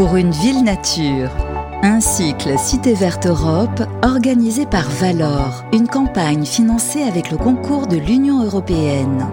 pour une ville nature. Un cycle Cité Verte Europe organisé par Valor, une campagne financée avec le concours de l'Union européenne.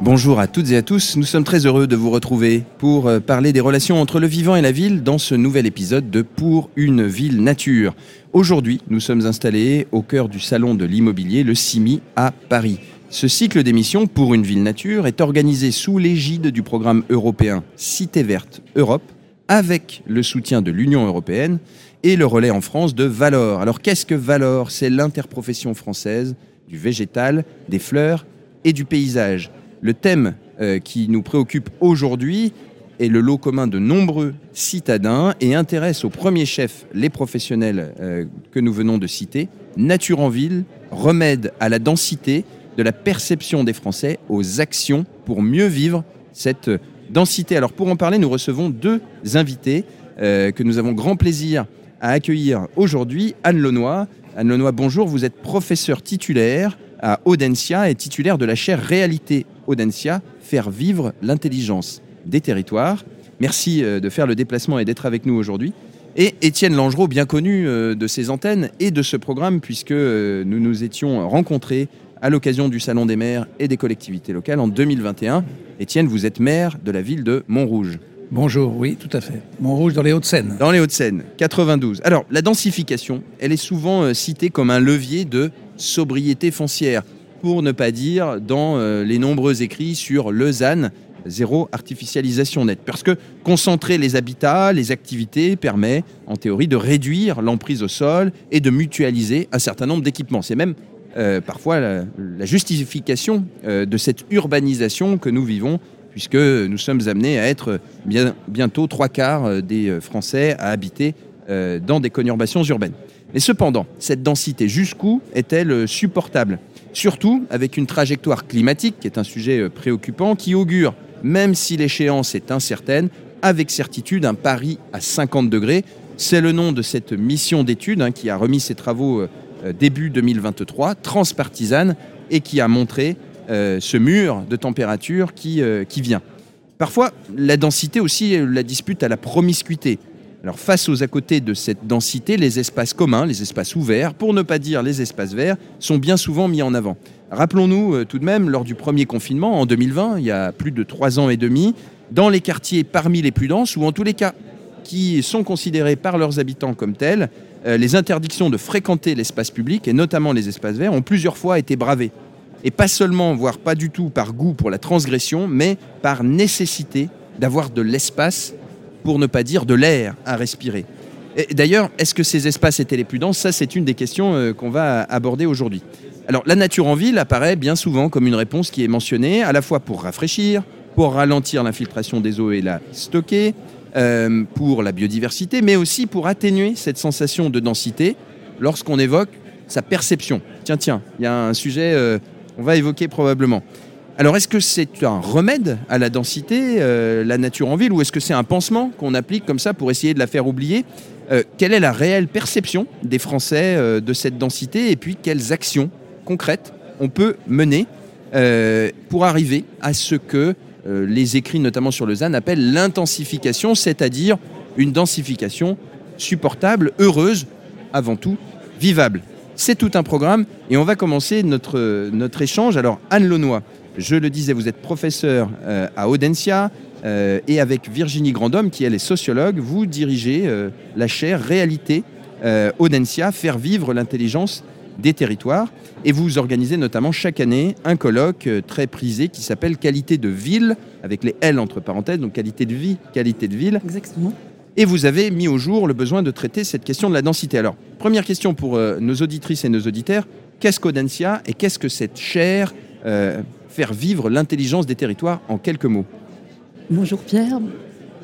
Bonjour à toutes et à tous, nous sommes très heureux de vous retrouver pour euh, parler des relations entre le vivant et la ville dans ce nouvel épisode de Pour une ville nature. Aujourd'hui, nous sommes installés au cœur du salon de l'immobilier, le CIMI, à Paris. Ce cycle d'émissions Pour une ville nature est organisé sous l'égide du programme européen Cité verte Europe, avec le soutien de l'Union européenne et le relais en France de Valor. Alors qu'est-ce que Valor? C'est l'interprofession française du végétal, des fleurs et du paysage. Le thème euh, qui nous préoccupe aujourd'hui est le lot commun de nombreux citadins et intéresse au premier chef les professionnels euh, que nous venons de citer. Nature en ville, remède à la densité, de la perception des Français aux actions pour mieux vivre cette densité. Alors pour en parler, nous recevons deux invités euh, que nous avons grand plaisir à accueillir aujourd'hui. Anne Lenoy. Anne Lenoy, bonjour. Vous êtes professeur titulaire à Audencia et titulaire de la chaire Réalité Audencia, faire vivre l'intelligence des territoires. Merci euh, de faire le déplacement et d'être avec nous aujourd'hui. Et Étienne Langereau, bien connu euh, de ces antennes et de ce programme, puisque nous nous étions rencontrés à l'occasion du Salon des maires et des collectivités locales en 2021. Étienne, vous êtes maire de la ville de Montrouge. Bonjour, oui, tout à fait. Montrouge dans les Hauts-de-Seine. Dans les Hauts-de-Seine, 92. Alors, la densification, elle est souvent citée comme un levier de sobriété foncière, pour ne pas dire dans euh, les nombreux écrits sur Lausanne, zéro artificialisation nette. Parce que concentrer les habitats, les activités permet, en théorie, de réduire l'emprise au sol et de mutualiser un certain nombre d'équipements. C'est même euh, parfois la, justification euh, de cette urbanisation que nous vivons, puisque nous sommes amenés à être bien, bientôt trois quarts des Français à habiter dans des conurbations urbaines. Mais cependant, cette densité, jusqu'où est-elle supportable? Surtout avec une trajectoire climatique, qui est un sujet euh, préoccupant, qui augure, même si l'échéance est incertaine, avec certitude un pari à 50 degrés. C'est le nom de cette mission d'étude hein, qui a remis ses travaux euh, euh, début 2023, transpartisane, et qui a montré ce mur de température qui, qui vient. Parfois, la densité aussi la dispute à la promiscuité. Alors face aux à côté de cette densité, les espaces communs, les espaces ouverts, pour ne pas dire les espaces verts, sont bien souvent mis en avant. Rappelons-nous euh, tout de même, lors du premier confinement en 2020, il y a plus de trois ans et demi, dans les quartiers parmi les plus denses, ou en tous les cas qui sont considérés par leurs habitants comme tels, euh, les interdictions de fréquenter l'espace public, et notamment les espaces verts, ont plusieurs fois été bravées. Et pas seulement, voire pas du tout par goût pour la transgression, mais par nécessité d'avoir de l'espace pour ne pas dire de l'air à respirer. D'ailleurs, est-ce que ces espaces étaient les plus denses? Ça, c'est une des questions euh, qu'on va aborder aujourd'hui. Alors, la nature en ville apparaît bien souvent comme une réponse qui est mentionnée à la fois pour rafraîchir, pour ralentir l'infiltration des eaux et la stocker, euh, pour la biodiversité, mais aussi pour atténuer cette sensation de densité lorsqu'on évoque sa perception. Tiens, tiens, il y a un sujet euh, qu'on va évoquer probablement. Alors est-ce que c'est un remède à la densité, euh, la nature en ville, ou est-ce que c'est un pansement qu'on applique comme ça pour essayer de la faire oublier? Euh, Quelle est la réelle perception des Français de cette densité et puis quelles actions concrètes on peut mener pour arriver à ce que les écrits, notamment sur le ZAN, appellent l'intensification, c'est-à-dire une densification supportable, heureuse, avant tout vivable. C'est tout un programme et on va commencer notre, échange. Alors Anne Launoy, je le disais, vous êtes professeur euh, à Audencia euh, et avec Virginie Grandhomme, qui elle est sociologue, vous dirigez euh, la chaire Réalité Audencia, faire vivre l'intelligence des territoires. Et vous organisez notamment chaque année un colloque très prisé qui s'appelle Qualité de ville, avec les L entre parenthèses, donc qualité de vie, qualité de ville. Exactement. Et vous avez mis au jour le besoin de traiter cette question de la densité. Alors, première question pour nos auditrices et nos auditeurs. Qu'est-ce qu'Audencia et qu'est-ce que cette chaire faire vivre l'intelligence des territoires en quelques mots? Bonjour Pierre,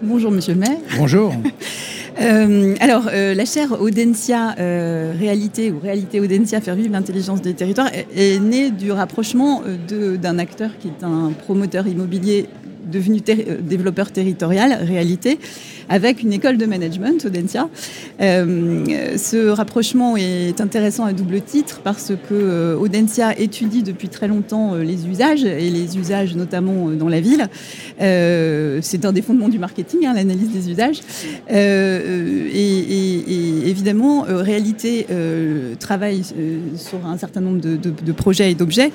bonjour Monsieur le maire. Bonjour. Euh, alors, euh, la chaire Audencia euh, Réalité ou Réalité Audencia Faire vivre l'intelligence des territoires est, née du rapprochement d'un acteur qui est un promoteur immobilier devenu développeur territorial, réalité, avec une école de management, Audencia. ce rapprochement est intéressant à double titre parce que Audencia étudie depuis très longtemps les usages, et les usages notamment dans la ville. C'est un des fondements du marketing, hein, l'analyse des usages. Et, évidemment, Réalité travaille sur un certain nombre de projets et d'objets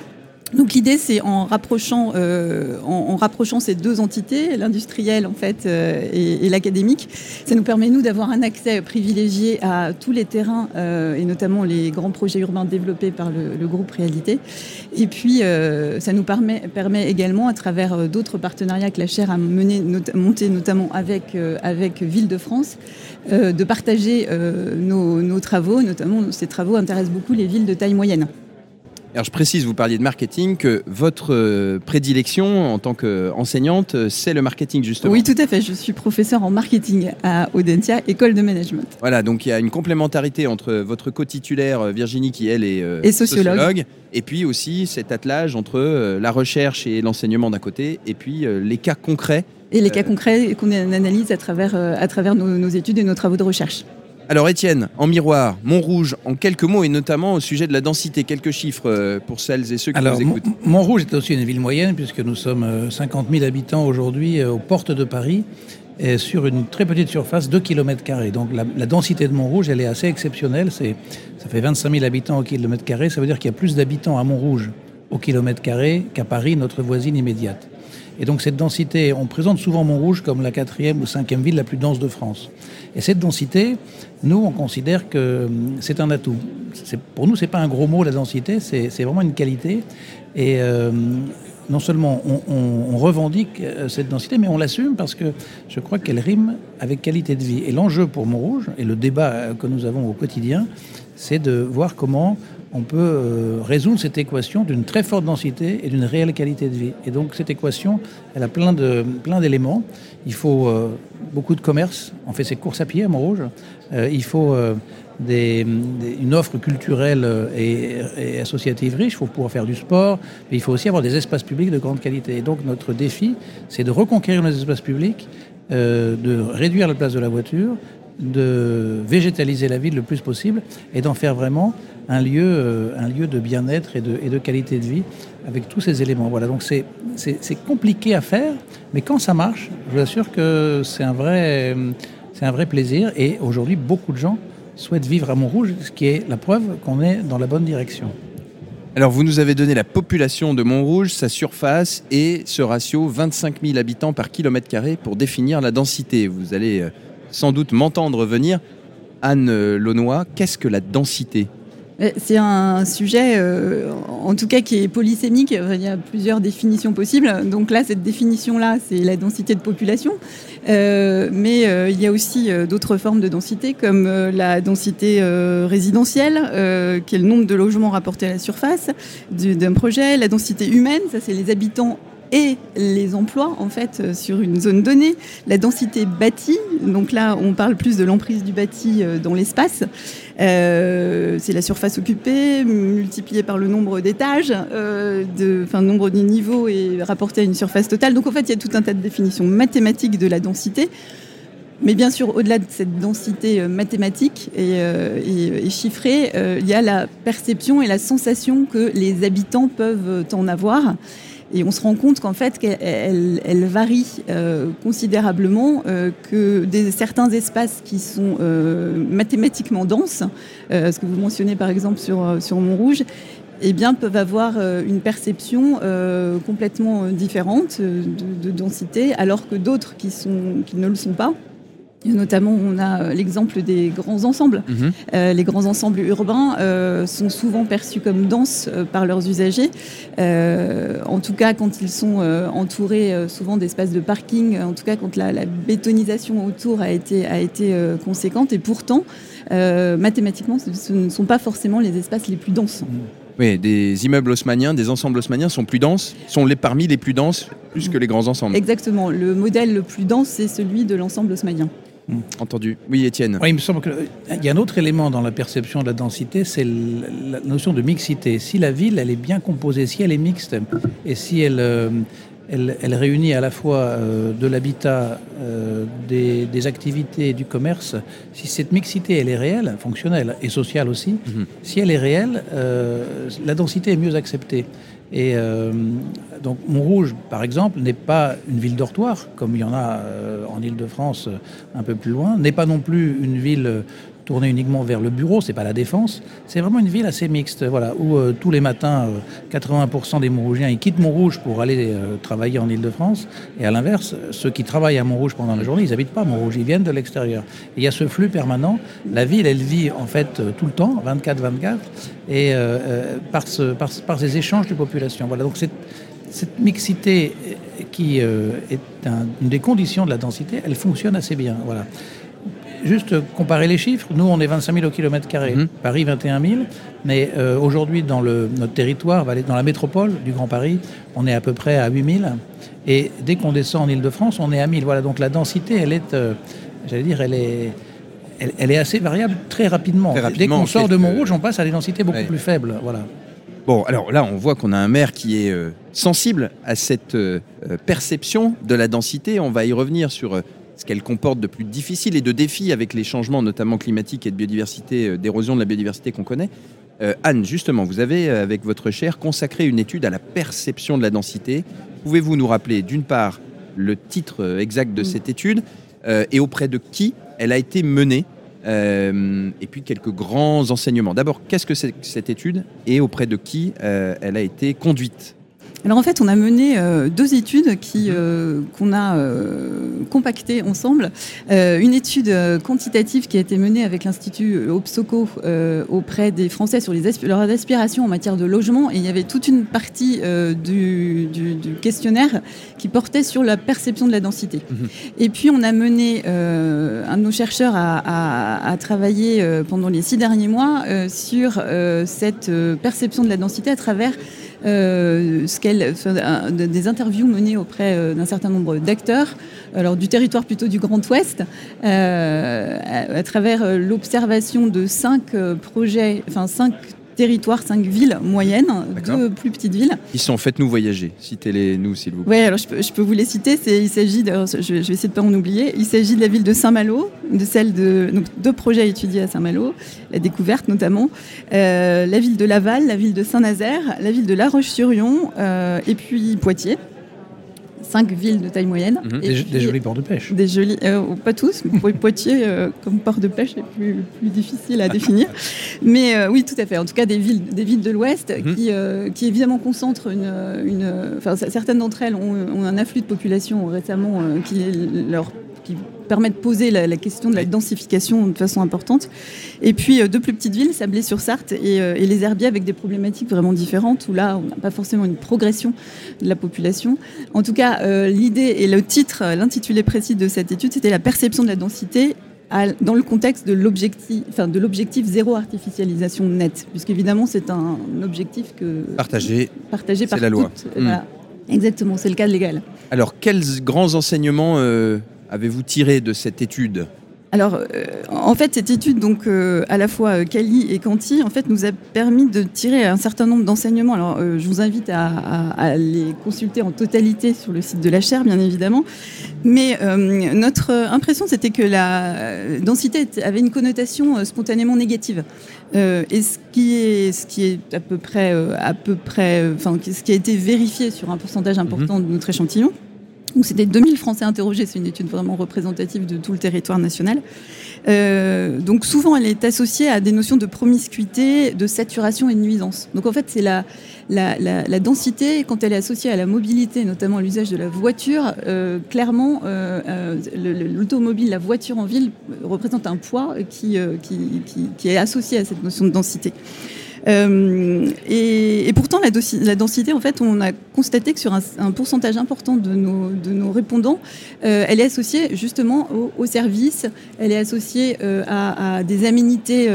donc l'idée, c'est en rapprochant, euh, en, rapprochant ces deux entités, l'industriel en fait euh, et, l'académique, ça nous permet nous d'avoir un accès privilégié à tous les terrains euh, et notamment les grands projets urbains développés par le, groupe Réalité. Et puis ça nous permet, permet également, à travers d'autres partenariats que la chaire a mené, monté notamment avec avec Ville de France, de partager nos travaux. Notamment, ces travaux intéressent beaucoup les villes de taille moyenne. Alors je précise, vous parliez de marketing, que votre euh, prédilection en tant qu'enseignante, euh, c'est le marketing justement. Oui, tout à fait. Je suis professeur en marketing à Audentia, école de management. Voilà, donc il y a une complémentarité entre votre co-titulaire euh, Virginie, qui elle est sociologue. et puis aussi cet attelage entre la recherche et l'enseignement d'un côté, et puis les cas concrets. Et les cas concrets qu'on analyse à travers, à travers nos études et nos travaux de recherche. Alors Étienne, en miroir, Montrouge, en quelques mots et notamment au sujet de la densité, quelques chiffres euh, pour celles et ceux qui nous écoutent. Montrouge est aussi une ville moyenne puisque nous sommes 50 euh, 000 habitants aujourd'hui euh, aux portes de Paris et sur une très petite surface, 2 km. Donc la, densité de Montrouge, elle est assez exceptionnelle. C'est, ça fait 25 000 habitants au kilomètre carré. Ça veut dire qu'il y a plus d'habitants à Montrouge au kilomètre carré qu'à Paris, notre voisine immédiate. Et donc cette densité, on présente souvent Montrouge comme la quatrième ou cinquième ville la plus dense de France. Et cette densité, nous, on considère que hum, c'est un atout. Pour nous, c'est pas un gros mot la densité, c'est vraiment une qualité. Et euh, non seulement on, revendique euh, cette densité, mais on l'assume parce que je crois qu'elle rime avec qualité de vie. Et l'enjeu pour Montrouge, et le débat euh, que nous avons au quotidien, c'est de voir comment on peut euh, résoudre cette équation d'une très forte densité et d'une réelle qualité de vie. Et donc cette équation, elle a plein d'éléments. Il faut euh, beaucoup de commerce. On fait ses courses à pied à Montrouge. Euh, il faut une offre culturelle et, associative riche. Il faut pouvoir faire du sport, mais il faut aussi avoir des espaces publics de grande qualité. Et donc notre défi, c'est de reconquérir nos espaces publics, de réduire la place de la voiture, de végétaliser la ville le plus possible et d'en faire vraiment un lieu, euh, un lieu de bien-être et de, et de, qualité de vie avec tous ces éléments. Voilà, donc c'est compliqué à faire, mais quand ça marche, je vous assure que c'est un, vrai, un vrai plaisir et aujourd'hui beaucoup de gens souhaitent vivre à Montrouge, ce qui est la preuve qu'on est dans la bonne direction. Alors, vous nous avez donné la population de Montrouge, sa surface et ce ratio 25 000 habitants par kilomètre carré pour définir la densité. Vous allez euh, sans doute m'entendre venir. Anne Launois, qu'est-ce que la densité? Euh, c'est un sujet, euh, en tout cas, qui est polysémique. Il y a plusieurs définitions possibles. Donc là, cette définition-là, c'est la densité de population. Euh, mais il y a aussi d'autres formes de densité, comme la densité résidentielle, qui est le nombre de logements rapportés à la surface d'un projet. La densité humaine, ça c'est les habitants et les emplois en fait euh, sur une zone donnée. La densité bâtie, donc là on parle plus de l'emprise du bâti euh, dans l'espace. Euh, c'est la surface occupée multipliée par le nombre d'étages, euh, de, enfin nombre de niveaux et rapporté à une surface totale. Donc en fait il y a tout un tas de définitions mathématiques de la densité. Mais bien sûr, au-delà de cette densité mathématique et, chiffrée, il y a la perception et la sensation que les habitants peuvent en avoir. Et on se rend compte qu'en fait, elle varie euh, considérablement, euh, que des, certains espaces qui sont euh, mathématiquement denses, ce que vous mentionnez par exemple sur, sur Montrouge, eh bien, peuvent avoir une perception complètement différente de, de, densité, alors que d'autres qui, qui ne le sont pas Notamment, on a euh, l'exemple des grands ensembles. Mhm. Euh, les grands ensembles urbains euh, sont souvent perçus comme denses par leurs usagers. en tout cas, quand ils sont entourés souvent d'espaces de parking, en tout cas quand la, bétonisation autour a été, a été conséquente. Et pourtant, mathématiquement, ce ne sont pas forcément les espaces les plus denses. Mhm. Oui, des immeubles haussmanniens, des ensembles haussmanniens sont plus denses, sont les, parmi les plus denses, plus que les grands ensembles. Exactement. Le modèle le plus dense, c'est celui de l'ensemble haussmannien. Hmm. Entendu. Oui, Étienne. il me semble qu'il euh, y a un autre élément dans la perception de la densité, c'est la notion de mixité. Si la ville, elle est bien composée, si elle est mixte, et si elle, euh, elle, réunit à la fois euh, de l'habitat, euh, des, activités et du commerce. Si cette mixité, elle est réelle, fonctionnelle et sociale aussi, mhm. si elle est réelle, euh, la densité est mieux acceptée. Et donc Montrouge, par exemple, n'est pas une ville dortoir, comme il y en a en Ile-de-France un peu plus loin, n'est pas non plus une ville tourner uniquement vers le bureau, c'est pas la défense. C'est vraiment une ville assez mixte, voilà, où euh, tous les matins, 80% euh, des Montrougiens ils quittent Montrouge pour aller euh, travailler en Ile-de-France. Et à l'inverse, ceux qui travaillent à Montrouge pendant la journée, ils habitent pas Montrouge, ils viennent de l'extérieur. Il y a ce flux permanent. La ville, elle vit en fait tout le temps, 24-24, et par, ce, par, ces échanges de population. Voilà, donc cette, cette mixité qui est une des conditions de la densité, elle fonctionne assez bien. Voilà juste comparer les chiffres. Nous, on est 25 000 au kilomètre carré. Mhm. Paris, 21 000. Mais euh, aujourd'hui, dans le, notre territoire, dans la métropole du Grand Paris, on est à peu près à 8 000. Et dès qu'on descend en Ile-de-France, on est à 1000. Voilà, donc la densité, elle est, euh, j'allais dire, elle est, elle, est assez variable très rapidement. dès qu'on sort de Montrouge, on passe à des densités beaucoup plus faibles. Voilà. Bon, alors là, on voit qu'on a un maire qui est euh, sensible à cette perception de la densité. On va y revenir sur ce qu'elle comporte de plus difficile et de défis avec les changements, notamment climatiques et de biodiversité, euh, d'érosion de la biodiversité qu'on connaît. Euh, Anne, justement, vous avez, euh, avec votre chaire, consacré une étude à la perception de la densité. Pouvez-vous nous rappeler, d'une part, le titre exact de cette étude et auprès de qui elle a été menée et puis quelques grands enseignements? D'abord, qu'est-ce que c'est que cette étude et auprès de qui elle a été conduite? Alors en fait, on a mené euh, deux études qui euh, qu'on a euh, compactées ensemble. une étude quantitative qui a été menée avec l'Institut Opsoco auprès des Français sur les leurs aspirations en matière de logement. Et il y avait toute une partie du, questionnaire qui portait sur la perception de la densité. Mhm. Et puis on a mené un de nos chercheurs à, à travailler pendant les six derniers mois sur cette perception de la densité à travers euh, des interviews menées auprès euh, d'un certain nombre d'acteurs, alors du territoire plutôt du Grand Ouest, euh, à, travers l'observation de cinq projets, enfin cinq territoire, cinq villes moyennes, deux plus petites villes. Ils sont faites-nous voyager. Citez-les nous, s'il vous plaît. Oui, alors je peux, je peux, vous les citer. Il s'agit, je, je, vais essayer de pas en oublier. Il s'agit de la ville de Saint-Malo, de celle de donc deux projets étudiés à Saint-Malo, la découverte notamment, euh, la ville de Laval, la ville de Saint-Nazaire, la ville de La Roche-sur-Yon, euh, et puis Poitiers cinq villes de taille moyenne. Mhm. des, jolis ports de pêche. Des jolis, euh, pas tous, Poitiers euh, comme port de pêche est plus, plus difficile à définir. Mais euh, oui, tout à fait. En tout cas, des villes, des villes de l'Ouest mhm. qui, qui évidemment concentrent une, certaines d'entre elles ont, ont, un afflux de population récemment qui leur qui permet de poser la, question de la densification de façon importante. Et puis euh, deux plus petites villes, Sablé-sur-Sarthe et, euh, et, les Herbiers, avec des problématiques vraiment différentes, où là, on n'a pas forcément une progression de la population. En tout cas, euh, l'idée et le titre, l'intitulé précis de cette étude, c'était la perception de la densité dans le contexte de l'objectif, enfin de l'objectif zéro artificialisation nette, puisqu'évidemment c'est un objectif que partagé, partagé par la loi. Hmm. Exactement, c'est le cadre légal. Alors quels grands enseignements avez-vous tiré de cette étude alors, euh, en fait, cette étude, donc euh, à la fois Cali euh, et Canty, en fait, nous a permis de tirer un certain nombre d'enseignements. Alors, je vous invite à, les consulter en totalité sur le site de la chaire, bien évidemment. Mais notre impression, c'était que la densité avait une connotation spontanément négative. et ce qui est, ce qui est à peu près, à peu près, enfin, ce qui a été vérifié sur un pourcentage important mhm. de notre échantillon. Donc c'était 2000 Français interrogés, c'est une étude vraiment représentative de tout le territoire national. Euh, donc souvent elle est associée à des notions de promiscuité, de saturation et de nuisance. Donc en fait c'est la, la, la, densité, quand elle est associée à la mobilité, notamment à l'usage de la voiture, euh, clairement euh, euh l'automobile, la voiture en ville représente un poids qui, euh, qui, qui, qui est associé à cette notion de densité. Euh, et, pourtant, la, densité, en fait, on a constaté que sur un, pourcentage important de nos, répondants, euh, elle est associée justement aux, services, elle est associée euh, à, des aménités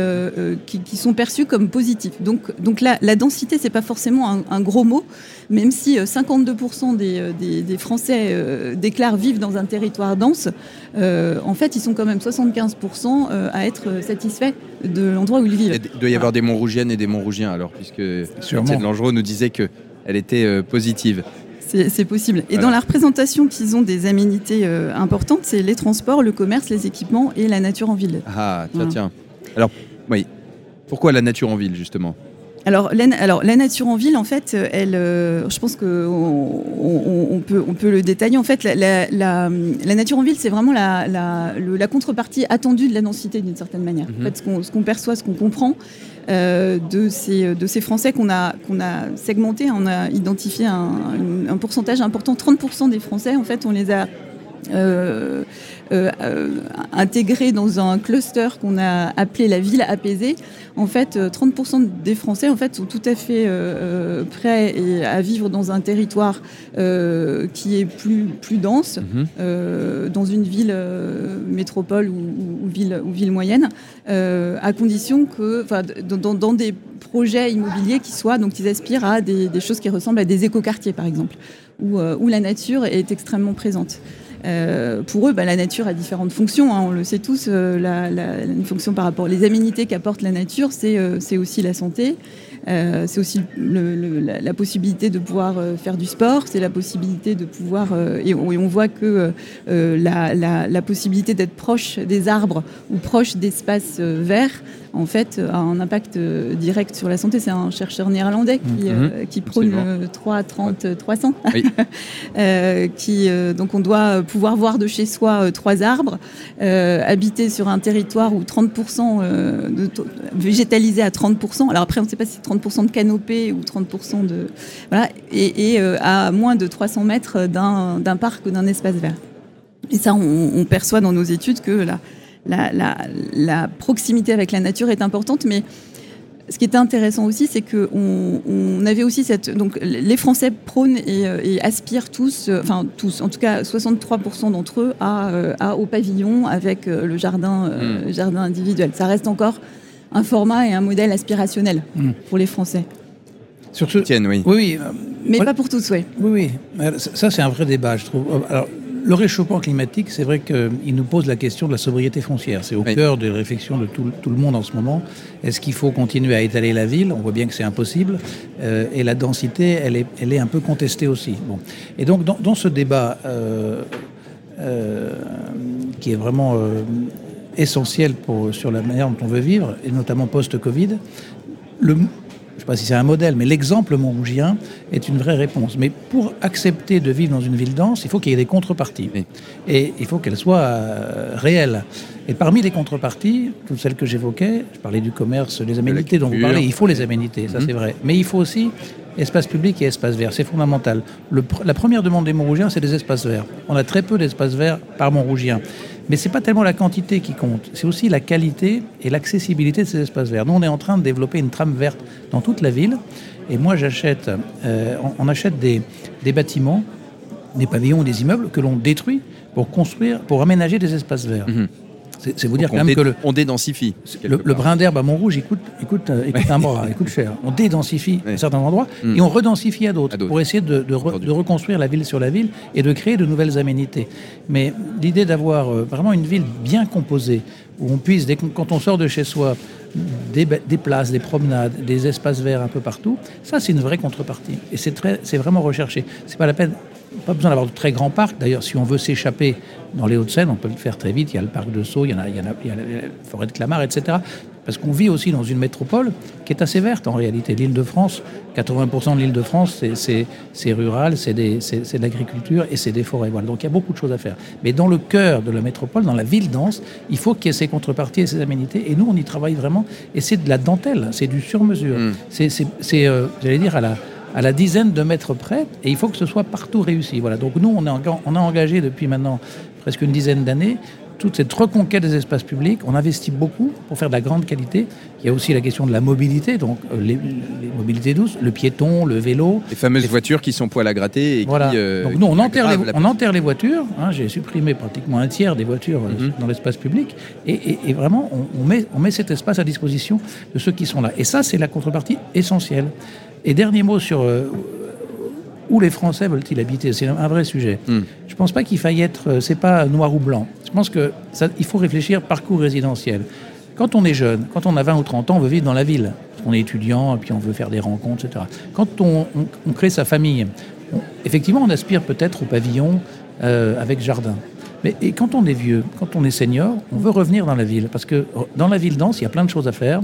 qui, sont perçues comme positives. Donc, donc la, la densité, c'est pas forcément un, gros mot, même si 52% des, des, des, Français déclarent vivre dans un territoire dense, en fait, ils sont quand même 75% à être satisfaits de l'endroit où ils vivent. Il doit y avoir des Montrougiennes et des Montrougiens alors, puisque Étienne Langereau nous disait qu'elle était euh, positive. c'est possible. Et dans la représentation qu'ils ont des aménités importantes, c'est les transports, le commerce, les équipements et la nature en ville. Ah, tiens, tiens. Alors, oui. Pourquoi la nature en ville, justement? Alors la, alors, la nature en ville, en fait, elle, euh, je pense qu'on on, peut, on peut le détailler. En fait, la, la, nature en ville, c'est vraiment la, contrepartie attendue de la densité, d'une certaine manière. En mhm. fait, ce qu'on perçoit, ce qu'on comprend euh, de, ces, de ces Français qu'on a, qu'on a segmentés, on a identifié un, un pourcentage important, 30% des Français, en fait, on les a euh, euh, intégrés dans un cluster qu'on a appelé la ville apaisée. En fait, 30% euh, des Français en fait, sont tout à fait euh, prêts à vivre dans un territoire qui est plus, plus dense, mhm. dans une ville métropole ou, ville, ou ville moyenne, à condition que, dans, dans, des projets immobiliers qui soient, donc ils aspirent à des, des choses qui ressemblent à des écoquartiers, par exemple, où, où la nature est extrêmement présente. Euh, pour eux, bah, la nature a différentes fonctions. Hein, on le sait tous. Euh, une fonction par rapport aux aménités qu'apporte la nature, c'est euh, aussi la santé. C'est aussi la, possibilité de pouvoir faire du sport, c'est la possibilité de pouvoir, et on, voit que la, possibilité d'être proche des arbres ou proche d'espaces verts en fait, a un impact euh, direct sur la santé. C'est un chercheur néerlandais qui, euh, mhm. qui prône 3, 30, 300. qui, euh, donc, on doit pouvoir voir de chez soi trois arbres, habiter sur un territoire où 30% de végétalisé à 30%. Alors après, on ne sait pas si c'est 30% de canopée ou 30% de. Voilà, et, à moins de 300 mètres d'un parc ou d'un espace vert. Et ça, on, on, perçoit dans nos études que là la, proximité avec la nature est importante, mais ce qui est intéressant aussi, c'est qu'on on avait aussi cette. Donc, les Français prônent et, euh, aspirent tous, euh, enfin, tous, en tout cas 63% d'entre eux, euh, à, au pavillon avec le jardin, hmm. jardin individuel. Ça reste encore un format et un modèle aspirationnel hmm. pour les Français. Sur ce... Tienne, oui. Oui, Mais pas pour tous, oui. Oui, oui. Ça, c'est un vrai débat, je trouve. Alors, le réchauffement climatique, c'est vrai qu'il nous pose la question de la sobriété foncière. C'est au cœur des réflexions de tout, le monde en ce moment. Est-ce qu'il faut continuer à étaler la ville? On voit bien que c'est impossible. Euh, et la densité, elle est, elle est un peu contestée aussi. Bon. Et donc, dans, ce débat euh, euh, qui est vraiment essentiel pour, sur la manière dont on veut vivre, et notamment post-Covid, le, je ne sais pas si c'est un modèle, mais l'exemple montrougien est une vraie réponse. Mais pour accepter de vivre dans une ville dense, il faut qu'il y ait des contreparties. Et il faut qu'elles soient euh, réelles. Et parmi les contreparties, toutes celles que j'évoquais, je parlais du commerce, des aménités dont vous parlez, il faut les aménités, ça mhm. c'est vrai. Mais il faut aussi espace public et espace vert, c'est fondamental. la première demande des Montrougiens, c'est des espaces verts. On a très peu d'espaces verts par Montrougien. Mais ce n'est pas tellement la quantité qui compte, c'est aussi la qualité et l'accessibilité de ces espaces verts. Nous, on est en train de développer une trame verte dans toute la ville. Et moi, j'achète, euh, on, achète des, bâtiments, des pavillons, des immeubles que l'on détruit pour construire, pour aménager des espaces verts. Mhm. C'est vous dire quand même que le, on dédensifie. Le, brin d'herbe à Montrouge, il coûte, euh, un bras, il coûte cher. On dédensifie à certains endroits mm. et on redensifie à d'autres pour essayer de, de, reconstruire la ville sur la ville et de créer de nouvelles aménités. Mais l'idée d'avoir euh, vraiment une ville bien composée où on puisse, dès quand on sort de chez soi, des, des, places, des promenades, des espaces verts un peu partout, ça c'est une vraie contrepartie. Et c'est vraiment recherché. C'est pas la peine pas besoin d'avoir de très grands parcs. D'ailleurs, si on veut s'échapper dans les Hauts-de-Seine, on peut le faire très vite. Il y a le parc de Sceaux, il y, en a, il, y a, la forêt de Clamart, etc. Parce qu'on vit aussi dans une métropole qui est assez verte en réalité. L'île de France, 80% de l'île de France, c'est rural, c'est de l'agriculture et c'est des forêts. Voilà. Donc il y a beaucoup de choses à faire. Mais dans le cœur de la métropole, dans la ville dense, il faut qu'il y ait ces contreparties et ces aménités. Et nous, on y travaille vraiment. Et c'est de la dentelle, c'est du sur-mesure. Mmh. C'est, euh, j'allais dire, à la à la dizaine de mètres près, et il faut que ce soit partout réussi. Voilà. Donc nous, on, on a engagé depuis maintenant presque une dizaine d'années toute cette reconquête des espaces publics. On investit beaucoup pour faire de la grande qualité. Il y a aussi la question de la mobilité, donc euh, les, mobilités douces, le piéton, le vélo. Les fameuses voitures qui sont poil à gratter. Et voilà. Qui, euh, donc nous, on enterre, les, on enterre les voitures. Hein. J'ai supprimé pratiquement un tiers des voitures euh, mhm. dans l'espace public. Et, vraiment, on, met, on met cet espace à disposition de ceux qui sont là. Et ça, c'est la contrepartie essentielle. Et dernier mot sur euh, où les Français veulent-ils habiter? C'est un vrai sujet. Hmm. Je ne pense pas qu'il faille être, euh, c'est pas noir ou blanc. Je pense qu'il faut réfléchir parcours résidentiel. Quand on est jeune, quand on a 20 ou 30 ans, on veut vivre dans la ville. On est étudiant, et puis on veut faire des rencontres, etc. Quand on, crée sa famille, effectivement, on aspire peut-être au pavillon avec jardin. Mais et quand on est vieux, quand on est senior, on veut revenir dans la ville. Parce que dans la ville dense, il y a plein de choses à faire.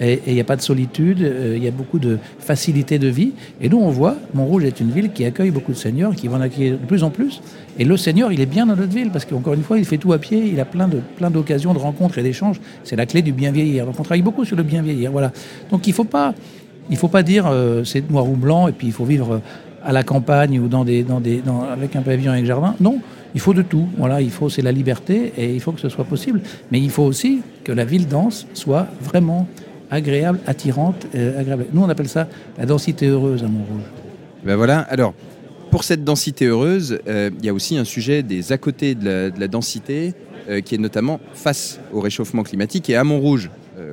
Et il n'y a pas de solitude, euh, il y a beaucoup de facilité de vie. Et nous, on voit, Montrouge est une ville qui accueille beaucoup de seniors, qui vont en accueillir de plus en plus. Et le senior, il est bien dans notre ville, parce qu'encore une fois, il fait tout à pied, il a plein de plein d'occasions de rencontres et d'échanges. C'est la clé du bien vieillir. Donc on travaille beaucoup sur le bien vieillir. Voilà. Donc il ne faut pas, il faut pas dire euh, c'est noir ou blanc et puis il faut vivre à la campagne ou dans des, dans des, avec un pavillon avec jardin. Non, il faut de tout. Voilà, il faut, c'est la liberté et il faut que ce soit possible. Mais il faut aussi que la ville dense soit vraiment agréable, attirante, euh, agréable. Nous, on appelle ça la densité heureuse à Montrouge. Ben voilà. Alors, pour cette densité heureuse, euh, il y a aussi un sujet des à côté de la, densité euh, qui est notamment face au réchauffement climatique. Et à Montrouge,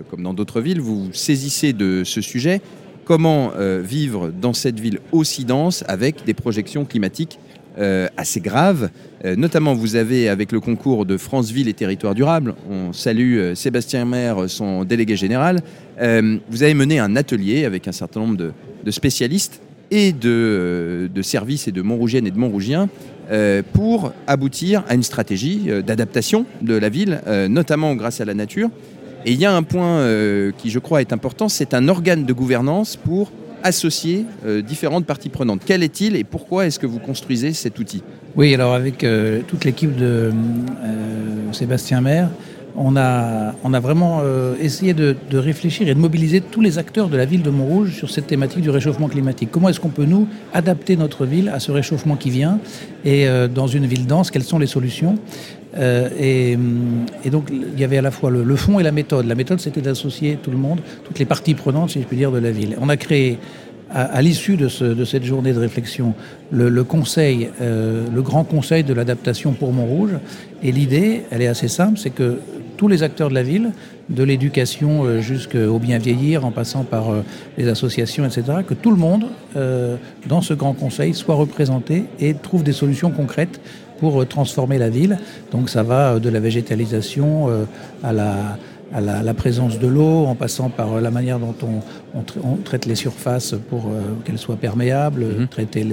comme dans d'autres villes, vous saisissez de ce sujet. Comment vivre dans cette ville aussi dense avec des projections climatiques euh, assez grave. Euh, notamment, vous avez, avec le concours de France Ville et Territoires Durables, on salue euh, Sébastien Maire, son délégué général, vous avez mené un atelier avec un certain nombre de, spécialistes et de, services et de Montrougiennes et de Montrougiens pour aboutir à une stratégie d'adaptation de la ville, notamment grâce à la nature. Et il y a un point qui, je crois, est important, c'est un organe de gouvernance pour associer euh, différentes parties prenantes. Quel est-il et pourquoi est-ce que vous construisez cet outil? Oui, alors avec euh, toute l'équipe de euh, Sébastien Maire, on a, on a vraiment essayé de, réfléchir et de mobiliser tous les acteurs de la ville de Montrouge sur cette thématique du réchauffement climatique. Comment est-ce qu'on peut, nous, adapter notre ville à ce réchauffement qui vient Et dans une ville dense, quelles sont les solutions? Et, donc, il y avait à la fois le, fond et la méthode. La méthode, c'était d'associer tout le monde, toutes les parties prenantes, si je puis dire, de la ville. On a créé à, l'issue de, cette journée de réflexion, le, conseil, euh, le grand conseil de l'adaptation pour Montrouge. Et l'idée, elle est assez simple, c'est que tous les acteurs de la ville, de l'éducation euh, jusqu'au bien vieillir, en passant par euh, les associations, etc., que tout le monde, dans ce grand conseil, soit représenté et trouve des solutions concrètes pour transformer la ville. Donc ça va de la végétalisation à la à la, présence de l'eau, en passant par la manière dont on, traite les surfaces pour euh, qu'elles soient perméables, mhm. traiter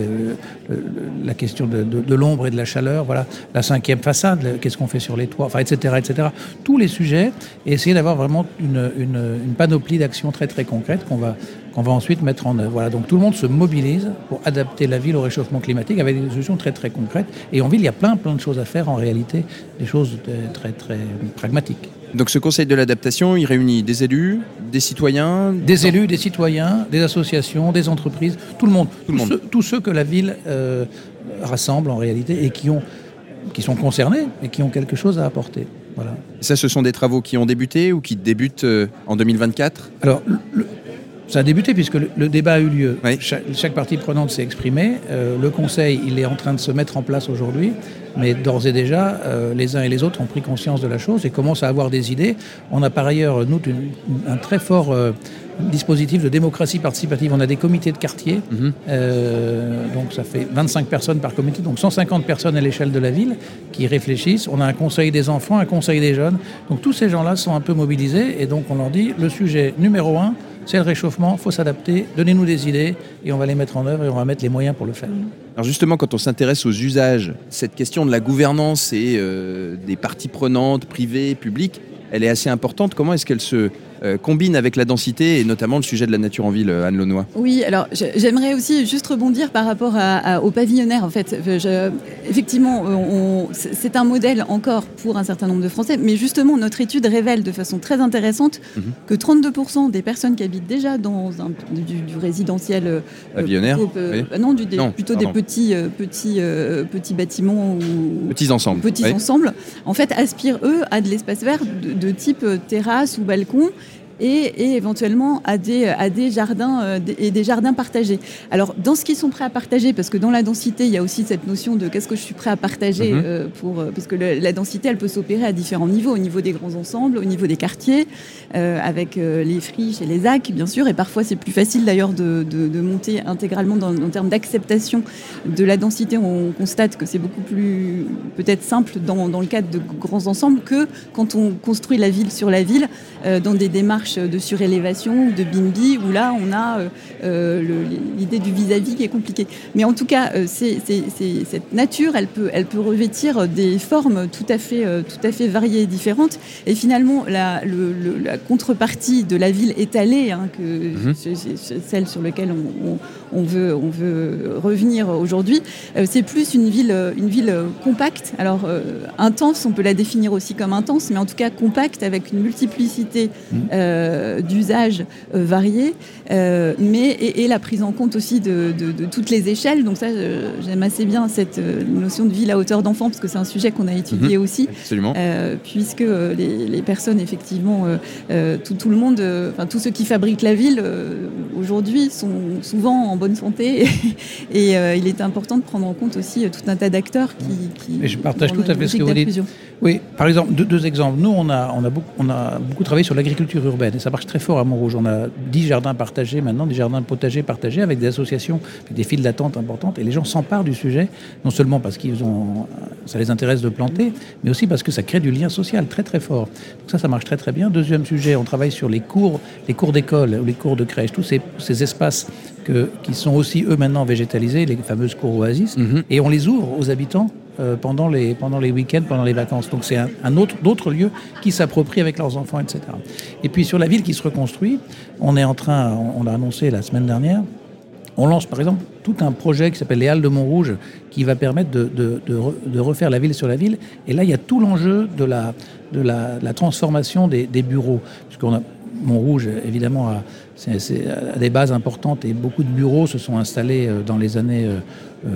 la question de, l'ombre et de la chaleur, voilà, la cinquième façade, qu'est-ce qu'on fait sur les toits, enfin, etc., etc. Tous les sujets, et essayer d'avoir vraiment une, une panoplie d'actions très très concrètes qu'on va qu'on va ensuite mettre en œuvre. Voilà, donc tout le monde se mobilise pour adapter la ville au réchauffement climatique avec des solutions très très concrètes. Et en ville, il y a plein plein de choses à faire en réalité, des choses très très pragmatiques. Donc ce conseil de l'adaptation, il réunit des élus, des citoyens Des élus, des citoyens, des associations, des entreprises, tout le monde. Tout le monde. Tous, ceux, que la ville euh, rassemble en réalité et qui, ont, qui sont concernés et qui ont quelque chose à apporter. Voilà. ça, ce sont des travaux qui ont débuté ou qui débutent euh, en 2024 Alors, le, ça a débuté puisque le, débat a eu lieu. Chaque, partie prenante s'est exprimée. Euh, le Conseil, il est en train de se mettre en place aujourd'hui. Mais d'ores et déjà, euh, les uns et les autres ont pris conscience de la chose et commencent à avoir des idées. On a par ailleurs, nous, un très fort euh, dispositif de démocratie participative. On a des comités de quartier. Mhm. donc ça fait 25 personnes par comité, donc 150 personnes à l'échelle de la ville qui réfléchissent. On a un conseil des enfants, un conseil des jeunes. Donc tous ces gens-là sont un peu mobilisés et donc on leur dit le sujet numéro un, c'est le réchauffement, il faut s'adapter, donnez-nous des idées et on va les mettre en œuvre et on va mettre les moyens pour le faire. Alors justement, quand on s'intéresse aux usages, cette question de la gouvernance et euh, des parties prenantes, privées, publiques, elle est assez importante. Comment est-ce qu'elle se euh, combine avec la densité et notamment le sujet de la nature en ville, Anne Launois Oui, alors j'aimerais aussi juste rebondir par rapport à, au pavillonnaire. En fait, effectivement, c'est un modèle encore pour un certain nombre de Français, mais justement, notre étude révèle de façon très intéressante mhm. que 32% des personnes qui habitent déjà dans un, du, résidentiel euh, pavillonnaire, euh, non, plutôt des petits, petits, petits bâtiments ou petits ensembles, petits ensembles, en fait, aspirent eux à de l'espace vert de type terrasse ou balcon et, éventuellement à des, à des jardins euh, et des jardins partagés. Alors, dans ce qu'ils sont prêts à partager, parce que dans la densité, il y a aussi cette notion de qu'est-ce que je suis prêt à partager, mhm. euh, pour, euh, parce que la densité, elle peut s'opérer à différents niveaux, au niveau des grands ensembles, au niveau des quartiers, avec les friches et les ZAC, bien sûr, et parfois c'est plus facile d'ailleurs de, de, monter intégralement dans, en termes d'acceptation de la densité. On constate que c'est beaucoup plus peut-être simple dans, dans, le cadre de grands ensembles que quand on construit la ville sur la ville, dans des démarches démarche de surélévation ou de BIMBI, où là, on a l'idée du vis-à-vis qui est compliquée. Mais en tout cas, cette nature, elle peut, elle peut revêtir des formes tout à fait, tout à fait variées et différentes. Et finalement, la, la contrepartie de la ville étalée, hein, que, mhm. celle sur laquelle on, on, veut, on veut revenir aujourd'hui, c'est plus une ville, une ville compacte. Alors, intense, on peut la définir aussi comme intense, mais en tout cas compacte avec une multiplicité mmh. euh, d'usages euh, variés, euh, mais et, la prise en compte aussi de, toutes les échelles. Donc ça, j'aime assez bien cette notion de ville à hauteur d'enfant parce que c'est un sujet qu'on a étudié mmh. aussi, Absolument. puisque les, personnes effectivement, tout, le monde, enfin tous ceux qui fabriquent la ville aujourd'hui sont souvent en bonne santé et, il est important de prendre en compte aussi tout un tas d'acteurs qui, qui. je partage tout à fait ce que vous dites. Oui, par exemple, deux, exemples. Nous, on a, on, a beaucoup, on a beaucoup travaillé sur l'agriculture urbaine et ça marche très fort à Montrouge. On a 10 jardins partagés maintenant, des jardins potagers partagés avec des associations, avec des files d'attente importantes et les gens s'emparent du sujet, non seulement parce qu'ils ont, ça les intéresse de planter, mais aussi parce que ça crée du lien social très très fort. Donc ça, ça marche très très bien. Deuxième sujet, on travaille sur les cours, les cours d'école ou les cours de crèche, tous ces, ces espaces que, qui sont aussi eux maintenant végétalisés, les fameuses cours oasis, mm-hmm. et on les ouvre aux habitants euh, pendant les, pendant les week-ends, pendant les vacances. Donc c'est un, autre, d'autres lieux qui s'approprient avec leurs enfants, etc. Et puis sur la ville qui se reconstruit, on est en train, on, l'a annoncé la semaine dernière, on lance par exemple tout un projet qui s'appelle les Halles de Montrouge qui va permettre de, de, de, refaire la ville sur la ville. Et là, il y a tout l'enjeu de la, de la, la transformation des, des bureaux. Puisqu'on a Montrouge, évidemment, a, a, des bases importantes et beaucoup de bureaux se sont installés euh, dans les années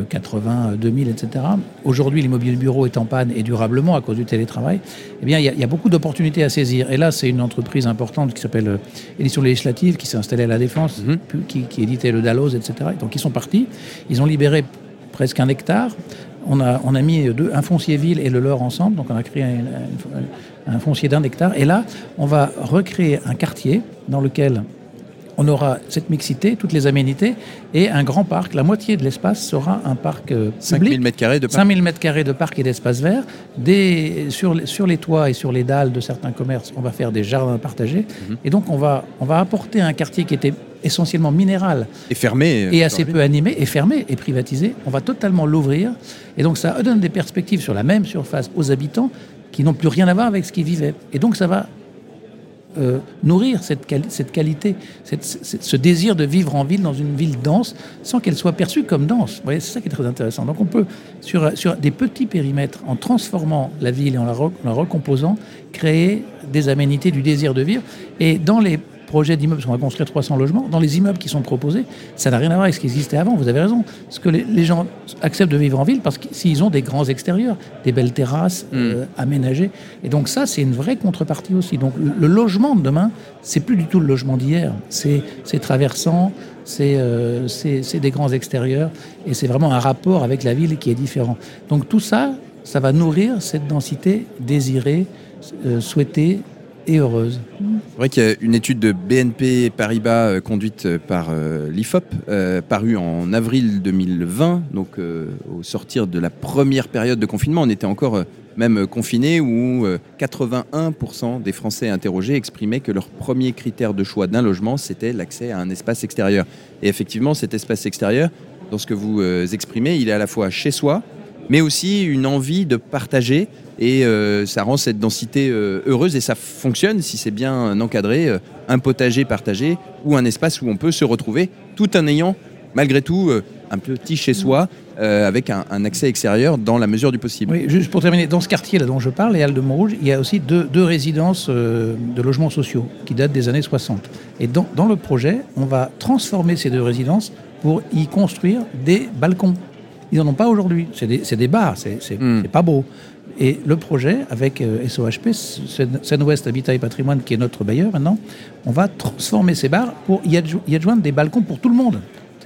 80, 2000, etc. Aujourd'hui, l'immobilier de bureau est en panne et durablement à cause du télétravail. Eh bien, il y, a beaucoup d'opportunités à saisir. Et là, c'est une entreprise importante qui s'appelle euh, Édition Législative, qui s'est installée à la Défense, mhm. qui, qui, éditait le Dalloz, etc. Donc, ils sont partis. Ils ont libéré presque un hectare. On a, on a mis deux, un foncier ville et le leur ensemble. Donc, on a créé un foncier d'un hectare. Et là, on va recréer un quartier dans lequel on aura cette mixité, toutes les aménités et un grand parc. La moitié de l'espace sera un parc euh, public. 5000 m2 de parc. 5000 m2 de parc et d'espace vert. Des, sur, sur les toits et sur les dalles de certains commerces, on va faire des jardins partagés. Mhm. Et donc, on va, on va apporter un quartier qui était essentiellement minéral. Et fermé. Et assez peu animé, et fermé, et privatisé. On va totalement l'ouvrir. Et donc, ça donne des perspectives sur la même surface aux habitants qui n'ont plus rien à voir avec ce qu'ils vivaient. Et donc, ça va euh, nourrir cette, cette qualité, ce désir de vivre en ville, dans une ville dense, sans qu'elle soit perçue comme dense. c'est ça qui est très intéressant. Donc on peut, sur, sur des petits périmètres, en transformant la ville et en la, en la recomposant, créer des aménités du désir de vivre. Et dans les projet d'immeubles, parce qu'on va construire 300 logements, dans les immeubles qui sont proposés, ça n'a rien à voir avec ce qui existait avant, vous avez raison. Parce que les, gens acceptent de vivre en ville parce que s'ils ont des grands extérieurs, des belles terrasses mm. euh, aménagées. Et donc ça, c'est une vraie contrepartie aussi. Donc le, logement de demain, c'est plus du tout le logement d'hier. C'est traversant, euh, c'est des grands extérieurs, et c'est vraiment un rapport avec la ville qui est différent. Donc tout ça, ça va nourrir cette densité désirée, euh, souhaitée et heureuse. C'est vrai qu'il y a une étude de BNP Paribas euh, conduite euh, par euh, l'IFOP, parue en avril 2020, donc au sortir de la première période de confinement. On était encore même confiné où 81% des Français interrogés exprimaient que leur premier critère de choix d'un logement, c'était l'accès à un espace extérieur. Et effectivement, cet espace extérieur, dans ce que vous exprimez, il est à la fois chez soi, mais aussi une envie de partager et euh, ça rend cette densité euh, heureuse et ça fonctionne si c'est bien encadré, euh, un potager partagé ou un espace où on peut se retrouver tout en ayant malgré tout un petit chez soi avec un, accès extérieur dans la mesure du possible. Oui, juste pour terminer, dans ce quartier là dont je parle, les Halles de Montrouge, il y a aussi deux, résidences de logements sociaux qui datent des années 60. Et dans, dans le projet, on va transformer ces deux résidences pour y construire des balcons. Ils n'en ont pas aujourd'hui. C'est des, des, bars, c'est hmm. pas beau. Et le projet, avec euh, SOHP, Seine-Ouest Habitat et Patrimoine, qui est notre bailleur maintenant, on va transformer ces bars pour y adjoindre des balcons pour tout le monde.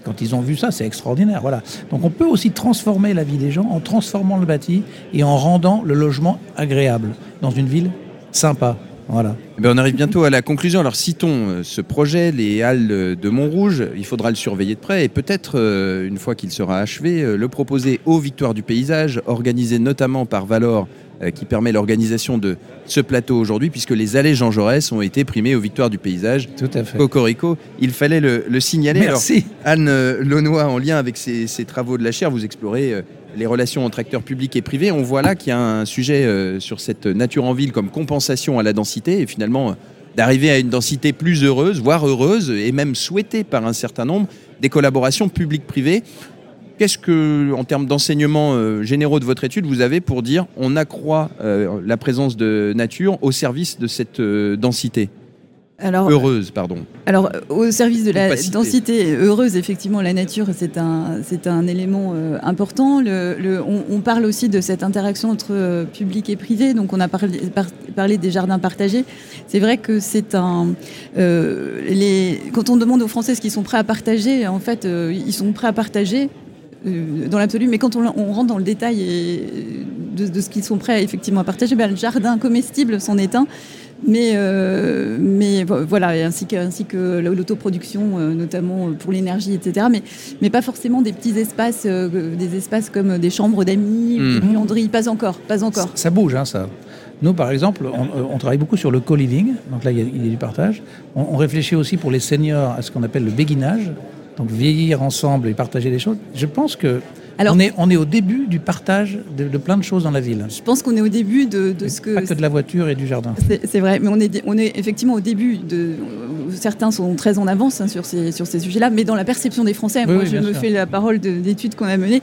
Quand ils ont vu ça, c'est extraordinaire. Voilà. Donc on peut aussi transformer la vie des gens en transformant le bâti et en rendant le logement agréable dans une ville sympa. Voilà. Eh ben, on arrive bientôt à la conclusion. Alors citons euh, ce projet, les Halles de Montrouge. Il faudra le surveiller de près et peut-être, euh, une fois qu'il sera achevé, euh, le proposer aux Victoires du paysage, organisé notamment par Valor, qui permet l'organisation de ce plateau aujourd'hui, puisque les allées Jean Jaurès ont été primées aux Victoires du paysage. Tout à fait. Cocorico, il fallait le, le signaler. Alors, Merci. Anne Launois, en lien avec ces, ces travaux de la chaire, vous explorez les relations entre acteurs publics et privés. On voit là qu'il y a un sujet euh, sur cette nature en ville comme compensation à la densité et finalement euh, d'arriver à une densité plus heureuse, voire heureuse et même souhaitée par un certain nombre des collaborations publiques-privées. Qu'est-ce que, en termes d'enseignements euh, généraux de votre étude, vous avez pour dire on accroît la présence de nature au service de cette densité? Alors, heureuse, pardon. Alors, au service de la densité heureuse, effectivement, la nature, c'est un, c'est un élément euh, important. Le, le- on, on parle aussi de cette interaction entre euh, public et privé. Donc, on a parlé, par- parlé des jardins partagés. C'est vrai que c'est un. euh, les, quand on demande aux Français ce qu'ils sont prêts à partager, en fait, ils sont prêts à partager. dans l'absolu, mais quand on, on rentre dans le détail et de, de ce qu'ils sont prêts effectivement à partager, ben, le jardin comestible s'en est un. Mais, euh, mais vo- voilà, ainsi que, ainsi que l'autoproduction, euh, notamment pour l'énergie, etc. Mais, mais pas forcément des petits espaces, euh, des espaces comme des chambres d'amis, Mhm. des buanderies, pas encore, pas encore. Ça, ça bouge, hein, ça. Nous, par exemple, on, euh, on travaille beaucoup sur le co-living. Donc là, il y, a, il y a du partage. On, on réfléchit aussi pour les seniors à ce qu'on appelle le béguinage. Donc vieillir ensemble et partager des choses. Je pense que Alors- on, est, on est au début du partage de, de plein de choses dans la ville. Je pense qu'on est au début de, de ce que Pas que de la voiture et du jardin. C'est vrai, mais on est, on est effectivement au début de. Certains sont très en avance hein, sur ces, sur ces sujets-là, mais dans la perception des Français, Oui, moi oui, je me sûr. fais la parole de- d'études qu'on a menées,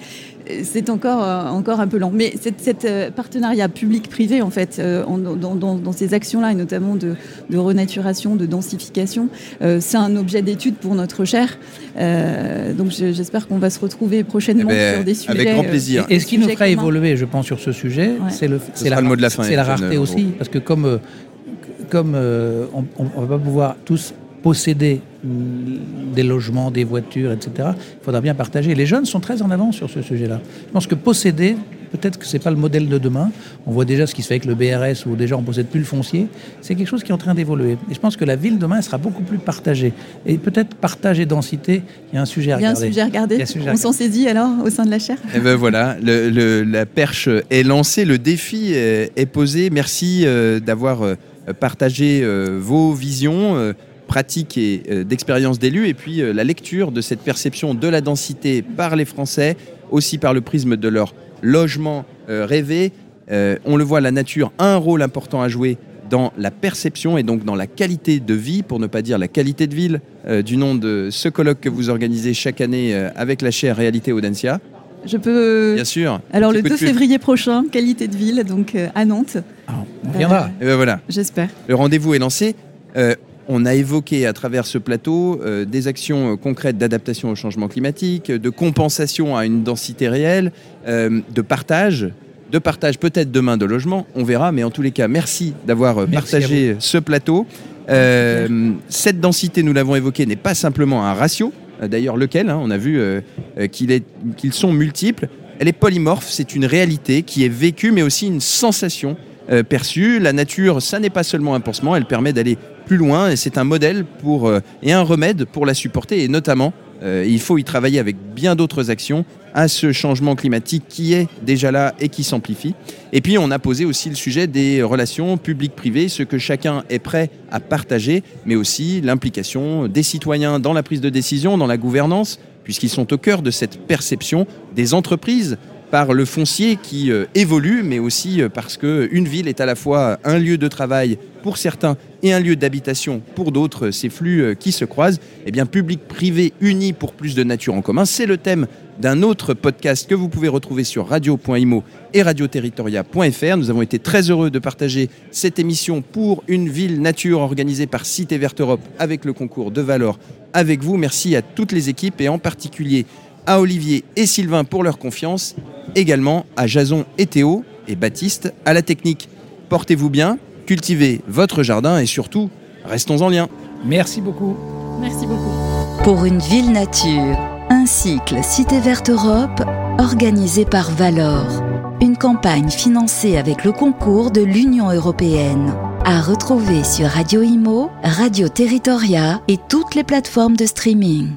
c'est encore, euh, encore un peu lent. Mais cet, euh, partenariat public-privé, en fait, euh, en- dans, dans- dans ces actions-là, et notamment de, de renaturation, de densification, euh, c'est un objet d'étude pour notre chaire. Euh, donc je- j'espère qu'on va se retrouver prochainement Eh ben, sur des sujets. avec grand euh, plaisir. Et ce qui nous fera évoluer, je pense, sur ce sujet, Ouais. c'est le, c'est sera le mot de la fin, c'est la Étienne rareté aussi, parce que comme comme euh, on ne va pas pouvoir tous posséder mm, des logements, des voitures, etc. Il faudra bien partager. Les jeunes sont très en avance sur ce sujet-là. Je pense que posséder, peut-être que c'est pas le modèle de demain. On voit déjà ce qui se fait avec le BRS, où déjà on possède plus le foncier. C'est quelque chose qui est en train d'évoluer. Et je pense que la ville demain elle sera beaucoup plus partagée. Et peut-être partage et densité, il y a un sujet à Il y a un regarder. sujet à regarder. Il y a un sujet à On s'en saisit alors au sein de la chaire? Et ben voilà, le- le- la perche est lancée, le défi est, est posé. Merci euh, d'avoir euh, partagé euh, vos visions pratiques et euh, d'expérience d'élus, et puis euh, la lecture de cette perception de la densité par les Français, aussi par le prisme de leur logement euh, rêvé. Euh, on le voit, la nature a un rôle important à jouer dans la perception et donc dans la qualité de vie, pour ne pas dire la qualité de ville, euh, du nom de ce colloque que vous organisez chaque année euh, avec la chaire Réalité Audencia. Je peux. Bien sûr. Alors le coup de 2 pub. février prochain, qualité de ville, donc euh, à Nantes, Alors, on viendra. Et ben voilà, j'espère. le rendez-vous est lancé. Euh, on a évoqué à travers ce plateau euh, des actions euh, concrètes d'adaptation au changement climatique, de compensation à une densité réelle, euh, de partage, de partage peut-être demain de logement, on verra, mais en tous les cas, merci d'avoir partagé ce plateau. Euh, cette densité, nous l'avons évoqué, n'est pas simplement un ratio, d'ailleurs lequel, hein, on a vu qu'ils sont multiples, elle est polymorphe, c'est une réalité qui est vécue, mais aussi une sensation euh, perçue. La nature, ça n'est pas seulement un pansement, elle permet d'aller plus loin et c'est un modèle euh, et un remède pour la supporter et notamment, euh, il faut y travailler avec bien d'autres actions à ce changement climatique qui est déjà là et qui s'amplifie. Et puis on a posé aussi le sujet des relations publiques-privées, ce que chacun est prêt à partager, mais aussi l'implication des citoyens dans la prise de décision, dans la gouvernance, puisqu'ils sont au cœur de cette perception des entreprises par le foncier qui euh, évolue, mais aussi parce qu'une ville est à la fois un lieu de travail pour certains et un lieu d'habitation pour d'autres, ces flux euh, qui se croisent. Eh bien, public-privé unis pour plus de nature en commun, c'est le thème d'un autre podcast que vous pouvez retrouver sur radio.imo et radioterritoria.fr. Nous avons été très heureux de partager cette émission pour une ville nature organisée par Cité Verte Europe avec le concours de Valor avec vous. Merci à toutes les équipes et en particulier à Olivier et Sylvain pour leur confiance, également à Jason et Théo et Baptiste à la technique. Portez-vous bien, cultivez votre jardin et surtout, restons en lien. Merci beaucoup. Merci beaucoup. Pour une ville nature, un cycle Cité Verte Europe organisé par Valor. Une campagne financée avec le concours de l'Union européenne. À retrouver sur Radio Imo, Radio Territoria et toutes les plateformes de streaming.